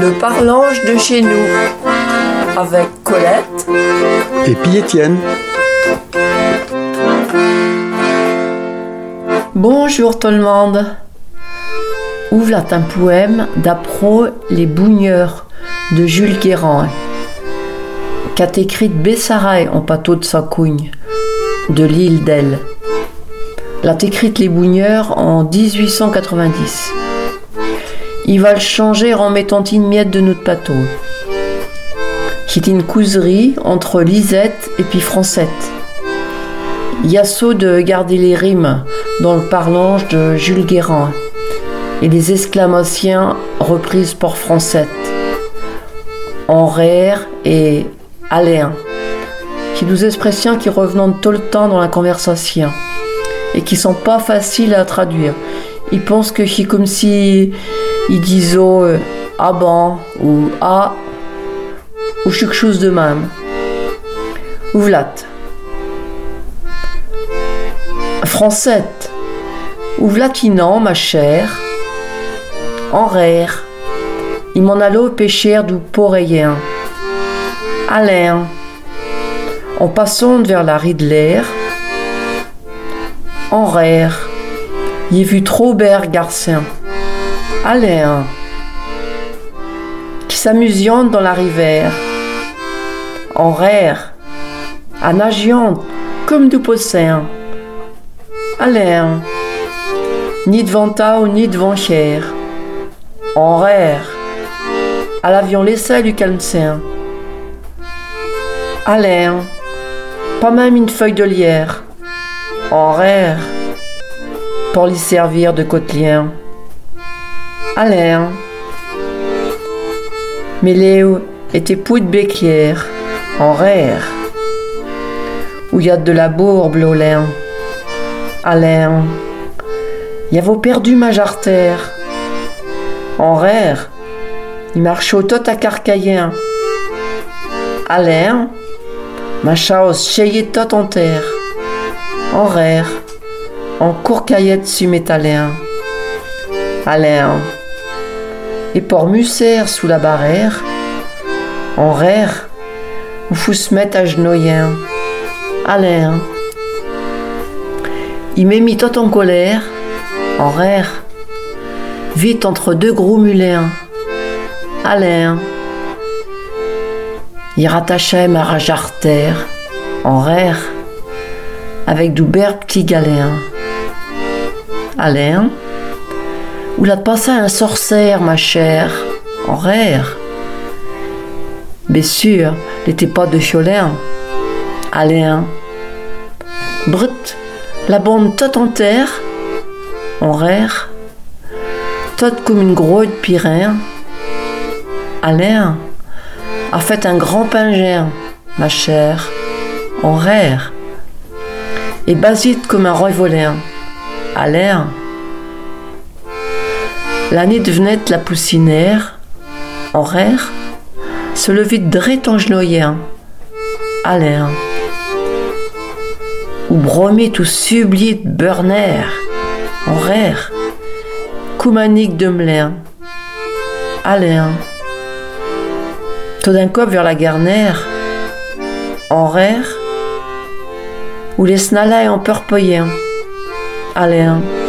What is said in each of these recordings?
Le parlange de chez nous avec Colette et puis Étienne. Bonjour tout le monde. Ouvre un poème d'après Les Bougneurs de Jules Guérin, qu'a écrit Bessaray en pâteau de Sacougne, de l'île d'Elle. L'a écrite Les Bougneurs en 1890. Il va le changer en mettant une miette de notre pâteau. C'est une couserie entre Lisette et puis Francette. Yasso de garder les rimes dans le parlange de Jules Guérin et les exclamations reprises par Francette. En et aléen, qui nous expressions qui revenant tout le temps dans la conversation et qui sont pas faciles à traduire. Ils pensent que c'est comme si ils disaient euh, ah ou ah ou quelque chose de même. Ouvlat. Francette. Ouvlatinant, ma chère. En rire. Il m'en allait pêcher du poréien. Alain. En passant vers la ride l'air. En rire. Il vu trop bert garcin. Alain. Qui s'amusiant dans la rivière. En rire. À nageant comme du possin. Alain. Ni devant ta ou ni devant cher. En rire. À l'avion l'essai du calmcin. Alain. Pas même une feuille de lierre. En rire. Pour lui servir de côtelien. Alain. Mais Léo était pou de béquière. En rire. Où y a de la bourbe, l'olin. Alain. Y avez perdu ma jartère. En rire. Il marche au tot à carcaïen. Alain. Ma chaos chayé tot en terre. En rire. En courcaillette su métalléen. Alain. Et pour musser sous la barrière. En rire. Où faut se mettre à genoyen. Alain. Il m'est mis tout en colère, en rire, vite entre deux gros mulins. Alain. Il rattachait ma rage artère, en rire, avec du ber petit galéen. Alain. Où l'a passé un sorcière, ma chère, en rire. Bien sûr, n'était pas de Cholin. Alain. Brut, la bande toute en terre, en rire, toute comme une grosse pyrin. Alain a fait un grand pingère, ma chère, en rire, et basite comme un roi volin. Alain. L'année devenait la poussinière, en rire, se levait drette en genoyen. Alain ou bromé tout sublié de Burner, en rire, Koumanique de Mlin, Alain, tout d'un coup vers la garnère, en rire, où les snalais en purpoyen, Alain, il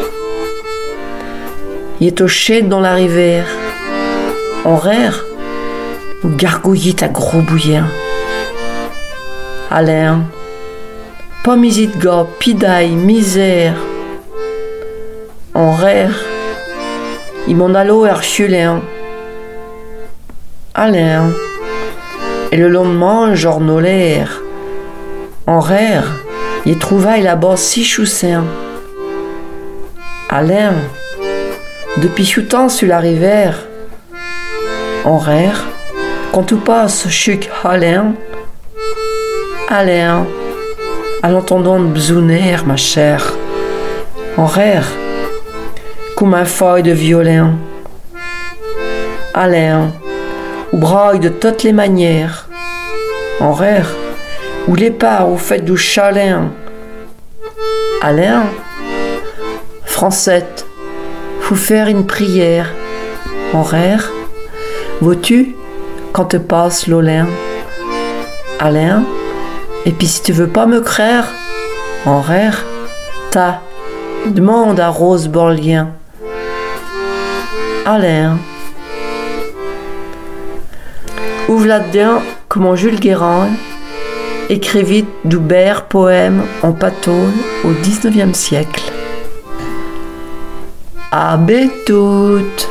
chêne dans la rivière, en rire, où gargouillit à gros bouillin, Alain, Pomisit go, pidaille, misère. En rire, il m'en allo herchulin. Alain. Et le lendemain, journolaire. En rire, il trouvaille là-bas six choussin. Alain. Depuis choutant sur la rivière. En rire, quand tu passes chuc Alain. Alain à l'entendant bzouner, ma chère, en rire, comme un feuille de violin. Alain, ou braille de toutes les manières, en rire, ou les pas au fait du chalin. Alain, Francette, faut faire une prière, en rire, Vois-tu, quand te passe l'Olin Alain Et puis si tu veux pas me croire, en rire, ta, demande à Rose Borlien. Alain. Ouvre là-dedans comment Jules Guérin écrivit d'Oubert poème en patoune au XIXe siècle. À toutes